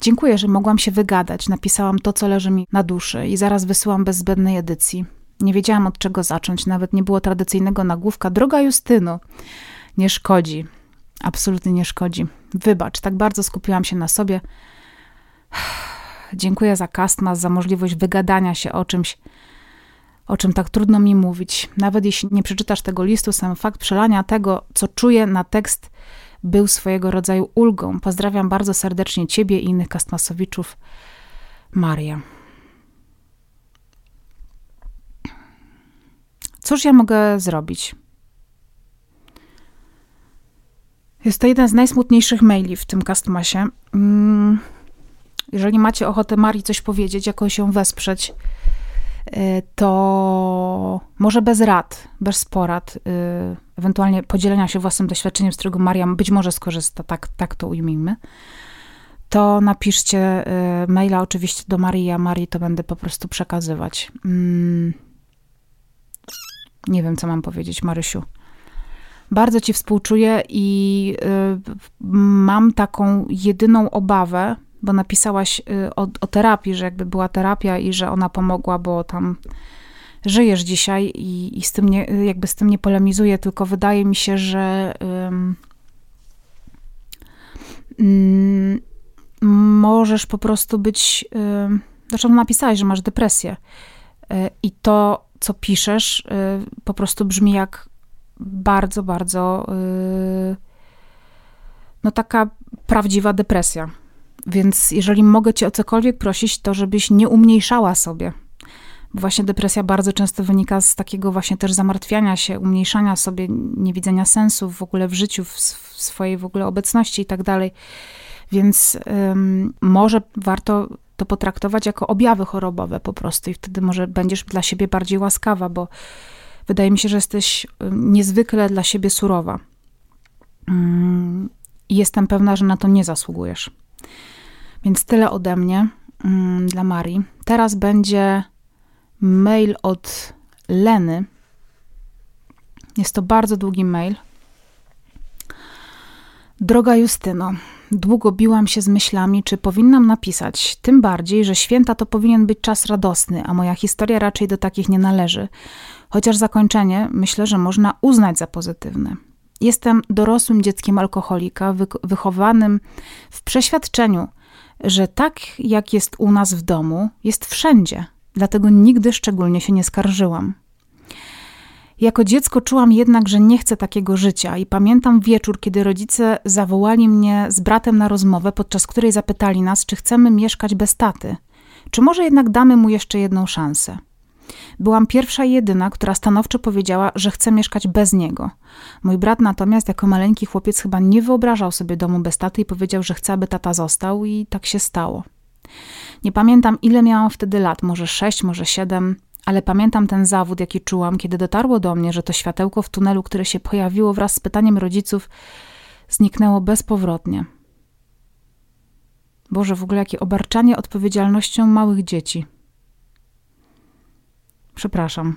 Dziękuję, że mogłam się wygadać. Napisałam to, co leży mi na duszy i zaraz wysyłam bez zbędnej edycji. Nie wiedziałam od czego zacząć, nawet nie było tradycyjnego nagłówka. Droga Justyno, nie szkodzi. Absolutnie nie szkodzi. Wybacz, tak bardzo skupiłam się na sobie. *sighs* Dziękuję za Castmas, za możliwość wygadania się o czymś, o czym tak trudno mi mówić. Nawet jeśli nie przeczytasz tego listu, sam fakt przelania tego, co czuję na tekst, był swojego rodzaju ulgą. Pozdrawiam bardzo serdecznie Ciebie i innych Kastmasowiczów. Maria. Cóż ja mogę zrobić? Jest to jeden z najsmutniejszych maili w tym Castmasie. Mm, jeżeli macie ochotę Marii coś powiedzieć, jakoś ją wesprzeć, y, to może bez rad, bez porad, y, ewentualnie podzielenia się własnym doświadczeniem, z którego Maria być może skorzysta, tak, tak to ujmijmy, to napiszcie y, maila oczywiście do Marii, ja Marii to będę po prostu przekazywać. Mm, nie wiem, co mam powiedzieć, Marysiu. Bardzo ci współczuję i y, mam taką jedyną obawę, bo napisałaś y, o, o, terapii, że jakby była terapia i że ona pomogła, bo tam żyjesz dzisiaj i, i z tym nie, jakby z tym nie polemizuję, tylko wydaje mi się, że y, możesz po prostu być. Y, zresztą napisałaś, że masz depresję. Y, I to co piszesz, y, po prostu brzmi jak bardzo, bardzo y, no taka prawdziwa depresja. Więc jeżeli mogę cię o cokolwiek prosić, to żebyś nie umniejszała sobie. Bo właśnie depresja bardzo często wynika z takiego właśnie też zamartwiania się, umniejszania sobie, niewidzenia sensu w ogóle w życiu, w, swojej w ogóle obecności i tak dalej. Więc um, może warto to potraktować jako objawy chorobowe po prostu i wtedy może będziesz dla siebie bardziej łaskawa, bo wydaje mi się, że jesteś niezwykle dla siebie surowa. Mm, I jestem pewna, że na to nie zasługujesz. Więc tyle ode mnie mm, dla Marii. Teraz będzie mail od Leny. Jest to bardzo długi mail. Droga Justyno, Długo biłam się z myślami, czy powinnam napisać, tym bardziej, że święta to powinien być czas radosny, a moja historia raczej do takich nie należy. Chociaż zakończenie myślę, że można uznać za pozytywne. Jestem dorosłym dzieckiem alkoholika, wychowanym w przeświadczeniu, że tak jak jest u nas w domu, jest wszędzie, dlatego nigdy szczególnie się nie skarżyłam. Jako dziecko czułam jednak, że nie chcę takiego życia i pamiętam wieczór, kiedy rodzice zawołali mnie z bratem na rozmowę, podczas której zapytali nas, czy chcemy mieszkać bez taty, czy może jednak damy mu jeszcze jedną szansę. Byłam pierwsza i jedyna, która stanowczo powiedziała, że chce mieszkać bez niego. Mój brat natomiast, jako maleńki chłopiec, chyba nie wyobrażał sobie domu bez taty i powiedział, że chce, aby tata został, i tak się stało. Nie pamiętam, ile miałam wtedy lat, może sześć, może siedem ale pamiętam ten zawód, jaki czułam, kiedy dotarło do mnie, że to światełko w tunelu, które się pojawiło wraz z pytaniem rodziców, zniknęło bezpowrotnie. Boże, w ogóle jakie obarczanie odpowiedzialnością małych dzieci. Przepraszam.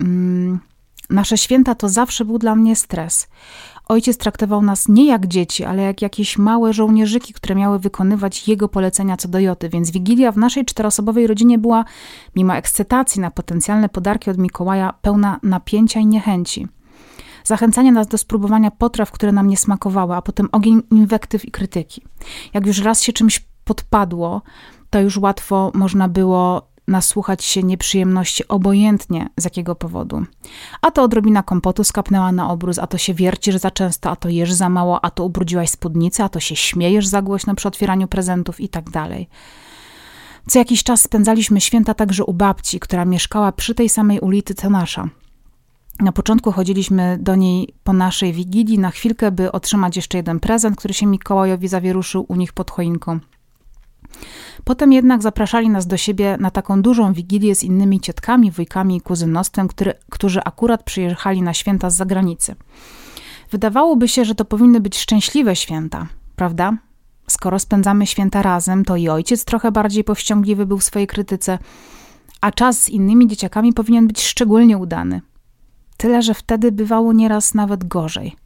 Mm, nasze święta to zawsze był dla mnie stres. Ojciec traktował nas nie jak dzieci, ale jak jakieś małe żołnierzyki, które miały wykonywać jego polecenia co do Joty, więc Wigilia w naszej czteroosobowej rodzinie była, mimo ekscytacji na potencjalne podarki od Mikołaja, pełna napięcia i niechęci. Zachęcanie nas do spróbowania potraw, które nam nie smakowały, a potem ogień inwektyw i krytyki. Jak już raz się czymś podpadło, to już łatwo można było nasłuchać się nieprzyjemności obojętnie z jakiego powodu. A to odrobina kompotu skapnęła na obrus, a to się wiercisz za często, a to jesz za mało, a to ubrudziłaś spódnicę, a to się śmiejesz za głośno przy otwieraniu prezentów i tak dalej. Co jakiś czas spędzaliśmy święta także u babci, która mieszkała przy tej samej ulicy co nasza. Na początku chodziliśmy do niej po naszej wigilii na chwilkę, by otrzymać jeszcze jeden prezent, który się Mikołajowi zawieruszył u nich pod choinką. Potem jednak zapraszali nas do siebie na taką dużą wigilię z innymi ciotkami, wujkami i kuzynostwem, który, którzy akurat przyjechali na święta z zagranicy. Wydawałoby się, że to powinny być szczęśliwe święta, prawda? Skoro spędzamy święta razem, to i ojciec trochę bardziej powściągliwy był w swojej krytyce, a czas z innymi dzieciakami powinien być szczególnie udany. Tyle, że wtedy bywało nieraz nawet gorzej.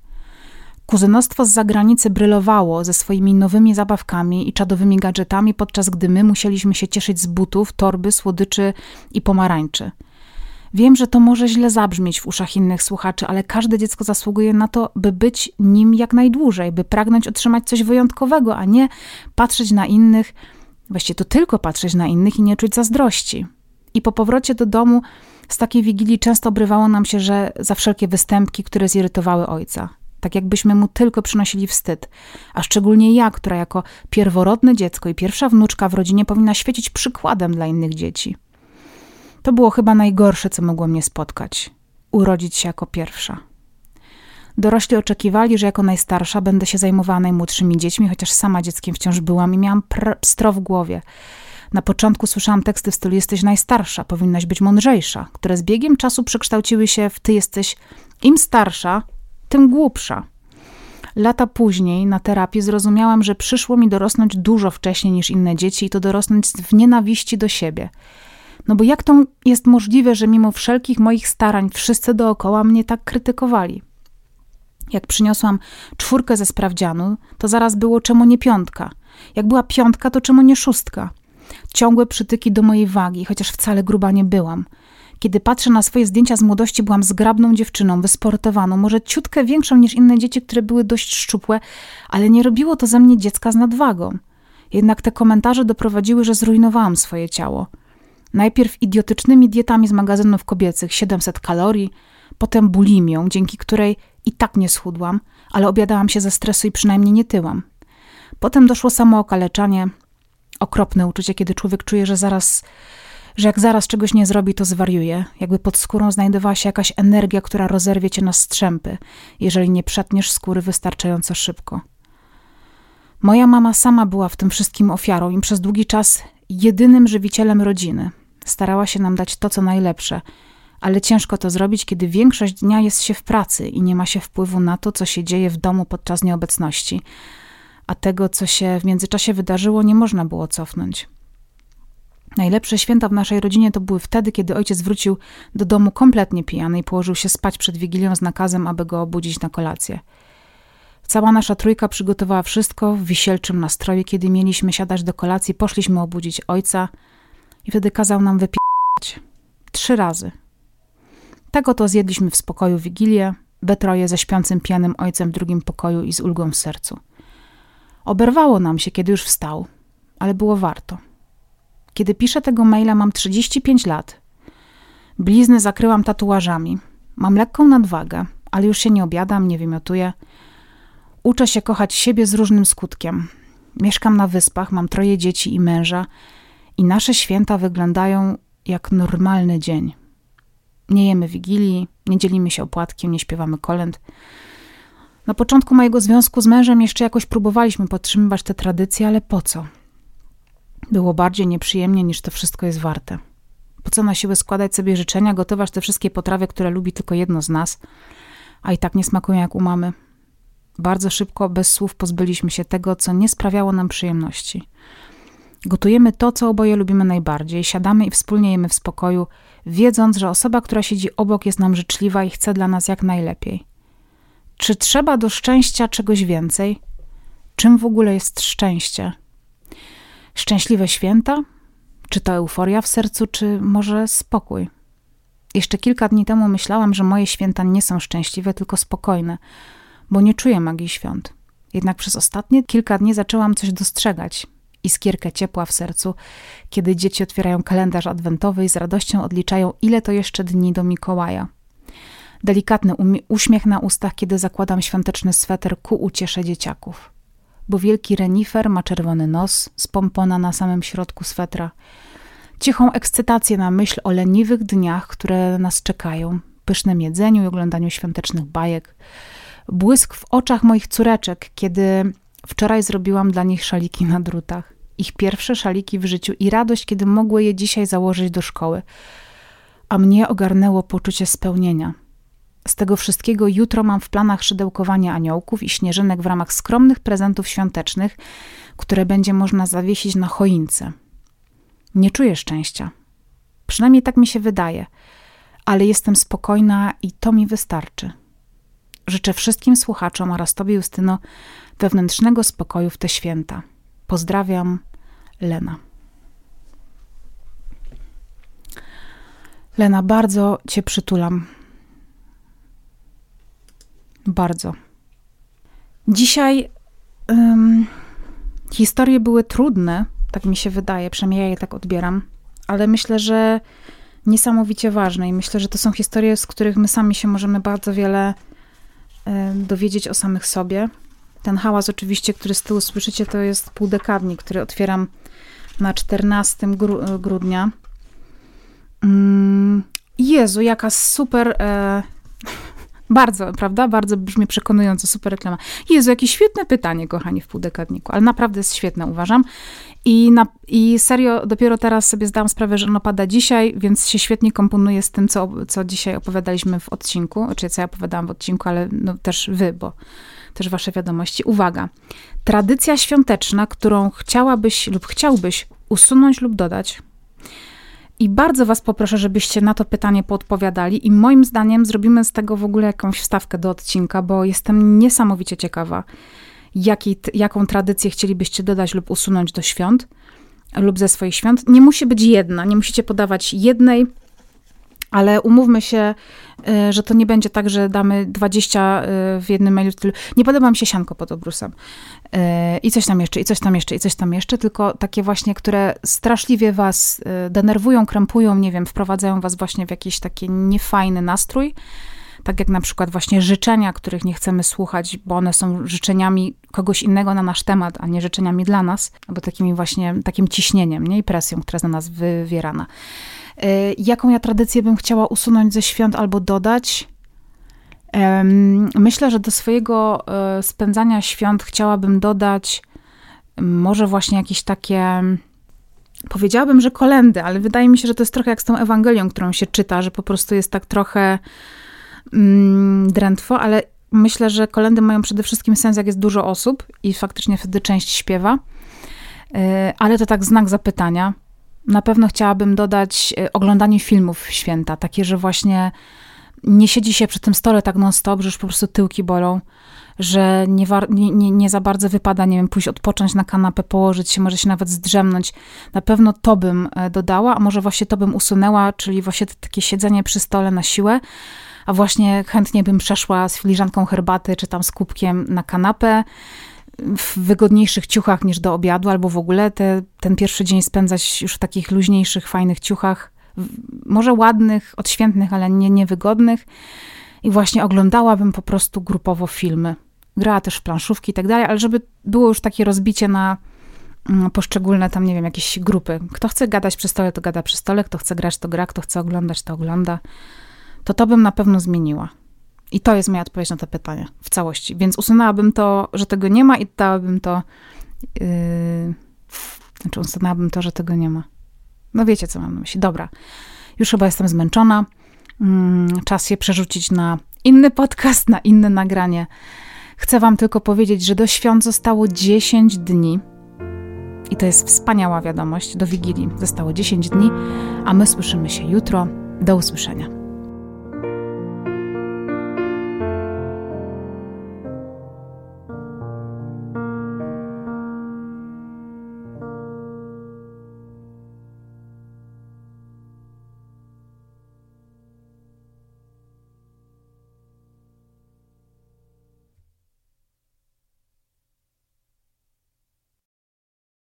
Kuzynostwo z zagranicy brylowało ze swoimi nowymi zabawkami i czadowymi gadżetami, podczas gdy my musieliśmy się cieszyć z butów, torby, słodyczy i pomarańczy. Wiem, że to może źle zabrzmieć w uszach innych słuchaczy, ale każde dziecko zasługuje na to, by być nim jak najdłużej, by pragnąć otrzymać coś wyjątkowego, a nie patrzeć na innych, właściwie to tylko patrzeć na innych i nie czuć zazdrości. I po powrocie do domu z takiej wigilii często obrywało nam się, że za wszelkie występki, które zirytowały ojca tak jakbyśmy mu tylko przynosili wstyd. A szczególnie ja, która jako pierworodne dziecko i pierwsza wnuczka w rodzinie powinna świecić przykładem dla innych dzieci. To było chyba najgorsze, co mogło mnie spotkać urodzić się jako pierwsza. Dorośli oczekiwali, że jako najstarsza będę się zajmowała najmłodszymi dziećmi, chociaż sama dzieckiem wciąż byłam i miałam stro w głowie. Na początku słyszałam teksty w stylu jesteś najstarsza, powinnaś być mądrzejsza, które z biegiem czasu przekształciły się w ty jesteś im starsza, tym głupsza. Lata później na terapii zrozumiałam, że przyszło mi dorosnąć dużo wcześniej niż inne dzieci i to dorosnąć w nienawiści do siebie. No bo jak to jest możliwe, że mimo wszelkich moich starań wszyscy dookoła mnie tak krytykowali? Jak przyniosłam czwórkę ze sprawdzianu, to zaraz było czemu nie piątka. Jak była piątka, to czemu nie szóstka. Ciągłe przytyki do mojej wagi, chociaż wcale gruba nie byłam. Kiedy patrzę na swoje zdjęcia z młodości, byłam zgrabną dziewczyną, wysportowaną, może ciutkę większą niż inne dzieci, które były dość szczupłe, ale nie robiło to ze mnie dziecka z nadwagą. Jednak te komentarze doprowadziły, że zrujnowałam swoje ciało. Najpierw idiotycznymi dietami z magazynów kobiecych 700 kalorii, potem bulimią, dzięki której i tak nie schudłam, ale obiadałam się ze stresu i przynajmniej nie tyłam. Potem doszło samo okaleczanie, okropne uczucie, kiedy człowiek czuje, że zaraz że jak zaraz czegoś nie zrobi, to zwariuje, jakby pod skórą znajdowała się jakaś energia, która rozerwie cię na strzępy, jeżeli nie przetniesz skóry wystarczająco szybko. Moja mama sama była w tym wszystkim ofiarą i przez długi czas jedynym żywicielem rodziny. Starała się nam dać to, co najlepsze, ale ciężko to zrobić, kiedy większość dnia jest się w pracy i nie ma się wpływu na to, co się dzieje w domu podczas nieobecności. A tego, co się w międzyczasie wydarzyło, nie można było cofnąć. Najlepsze święta w naszej rodzinie to były wtedy, kiedy ojciec wrócił do domu kompletnie pijany i położył się spać przed Wigilią z nakazem, aby go obudzić na kolację. Cała nasza trójka przygotowała wszystko w wisielczym nastroju. Kiedy mieliśmy siadać do kolacji, poszliśmy obudzić ojca i wtedy kazał nam wypijać. Trzy razy. Tego to zjedliśmy w spokoju Wigilię, we troje ze śpiącym pijanym ojcem w drugim pokoju i z ulgą w sercu. Oberwało nam się, kiedy już wstał, ale było warto. Kiedy piszę tego maila, mam 35 lat. Blizny zakryłam tatuażami. Mam lekką nadwagę, ale już się nie obiadam, nie wymiotuję. Uczę się kochać siebie z różnym skutkiem. Mieszkam na wyspach, mam troje dzieci i męża i nasze święta wyglądają jak normalny dzień. Nie jemy wigilii, nie dzielimy się opłatkiem, nie śpiewamy kolęd. Na początku mojego związku z mężem jeszcze jakoś próbowaliśmy podtrzymywać te tradycje, ale po co? Było bardziej nieprzyjemnie niż to wszystko jest warte. Po co na siłę składać sobie życzenia, gotować te wszystkie potrawy, które lubi tylko jedno z nas, a i tak nie smakują jak u mamy. Bardzo szybko, bez słów, pozbyliśmy się tego, co nie sprawiało nam przyjemności. Gotujemy to, co oboje lubimy najbardziej, siadamy i wspólnie jemy w spokoju, wiedząc, że osoba, która siedzi obok, jest nam życzliwa i chce dla nas jak najlepiej. Czy trzeba do szczęścia czegoś więcej? Czym w ogóle jest szczęście? Szczęśliwe święta? Czy to euforia w sercu, czy może spokój? Jeszcze kilka dni temu myślałam, że moje święta nie są szczęśliwe, tylko spokojne, bo nie czuję magii świąt. Jednak przez ostatnie kilka dni zaczęłam coś dostrzegać. Iskierkę ciepła w sercu, kiedy dzieci otwierają kalendarz adwentowy i z radością odliczają, ile to jeszcze dni do Mikołaja. Delikatny uśmiech na ustach, kiedy zakładam świąteczny sweter ku uciesze dzieciaków. Bo wielki renifer ma czerwony nos z pompona na samym środku swetra. Cichą ekscytację na myśl o leniwych dniach, które nas czekają, pysznym jedzeniu i oglądaniu świątecznych bajek. Błysk w oczach moich córeczek, kiedy wczoraj zrobiłam dla nich szaliki na drutach. Ich pierwsze szaliki w życiu i radość, kiedy mogły je dzisiaj założyć do szkoły. A mnie ogarnęło poczucie spełnienia – z tego wszystkiego jutro mam w planach szydełkowanie aniołków i śnieżynek w ramach skromnych prezentów świątecznych, które będzie można zawiesić na choince. Nie czuję szczęścia. Przynajmniej tak mi się wydaje, ale jestem spokojna i to mi wystarczy. Życzę wszystkim słuchaczom oraz Tobie, Justyno, wewnętrznego spokoju w te święta. Pozdrawiam, Lena. Lena, bardzo Cię przytulam. Bardzo. Dzisiaj um, historie były trudne, tak mi się wydaje, przynajmniej ja je tak odbieram, ale myślę, że niesamowicie ważne i myślę, że to są historie, z których my sami się możemy bardzo wiele um, dowiedzieć o samych sobie. Ten hałas oczywiście, który z tyłu słyszycie, to jest półdekadnik, który otwieram na 14 gru grudnia. Mm, Jezu, jaka super e, bardzo, prawda? Bardzo brzmi przekonująco, super reklama. Jezu, jakie świetne pytanie, kochani, w półdekadniku, ale naprawdę jest świetne, uważam. I, na, I serio, dopiero teraz sobie zdałam sprawę, że ono pada dzisiaj, więc się świetnie komponuje z tym, co, co dzisiaj opowiadaliśmy w odcinku, czy co ja opowiadałam w odcinku, ale no, też wy, bo też wasze wiadomości. Uwaga, tradycja świąteczna, którą chciałabyś lub chciałbyś usunąć lub dodać, i bardzo Was poproszę, żebyście na to pytanie podpowiadali, i moim zdaniem zrobimy z tego w ogóle jakąś wstawkę do odcinka, bo jestem niesamowicie ciekawa, jaki, jaką tradycję chcielibyście dodać lub usunąć do świąt lub ze swoich świąt. Nie musi być jedna, nie musicie podawać jednej ale umówmy się, y, że to nie będzie tak, że damy 20 y, w jednym mailu stylu. Nie podoba mi się sianko pod obrusem. Y, I coś tam jeszcze, i coś tam jeszcze, i coś tam jeszcze, tylko takie właśnie, które straszliwie was denerwują, krępują, nie wiem, wprowadzają was właśnie w jakiś taki niefajny nastrój. Tak jak na przykład właśnie życzenia, których nie chcemy słuchać, bo one są życzeniami kogoś innego na nasz temat, a nie życzeniami dla nas, albo takimi właśnie, takim ciśnieniem, nie? I presją, która jest na nas wywierana. Y, jaką ja tradycję bym chciała usunąć ze świąt albo dodać? Myślę, że do swojego y, spędzania świąt chciałabym dodać może właśnie jakieś takie. Powiedziałabym, że kolendy, ale wydaje mi się, że to jest trochę jak z tą Ewangelią, którą się czyta, że po prostu jest tak trochę mm, drętwo, ale myślę, że kolendy mają przede wszystkim sens, jak jest dużo osób i faktycznie wtedy część śpiewa. Y, ale to tak znak zapytania na pewno chciałabym dodać e, oglądanie filmów w święta, takie, że właśnie nie siedzi się przy tym stole tak non-stop, że już po prostu tyłki bolą, że nie, nie, nie, za bardzo wypada, nie wiem, pójść odpocząć na kanapę, położyć się, może się nawet zdrzemnąć. Na pewno to bym e, dodała, a może właśnie to bym usunęła, czyli właśnie takie siedzenie przy stole na siłę, a właśnie chętnie bym przeszła z filiżanką herbaty, czy tam z kubkiem na kanapę, w wygodniejszych ciuchach niż do obiadu, albo w ogóle te, ten pierwszy dzień spędzać już w takich luźniejszych, fajnych ciuchach, może ładnych, odświętnych, ale nie niewygodnych. I właśnie oglądałabym po prostu grupowo filmy. Grała też w planszówki i tak dalej, ale żeby było już takie rozbicie na mm, poszczególne tam, nie wiem, jakieś grupy. Kto chce gadać przy stole, to gada przy stole, kto chce grać, to gra, kto chce oglądać, to ogląda. To to bym na pewno zmieniła. I to jest moja odpowiedź na to pytanie w całości. Więc usunęłabym to, że tego nie ma i dałabym to. Yy, znaczy, usunęłabym to, że tego nie ma. No wiecie, co mam na myśli. Dobra, już chyba jestem zmęczona. Yy, czas się przerzucić na inny podcast, na inne nagranie. Chcę Wam tylko powiedzieć, że do świąt zostało 10 dni. I to jest wspaniała wiadomość. Do Wigilii zostało 10 dni, a my słyszymy się jutro. Do usłyszenia.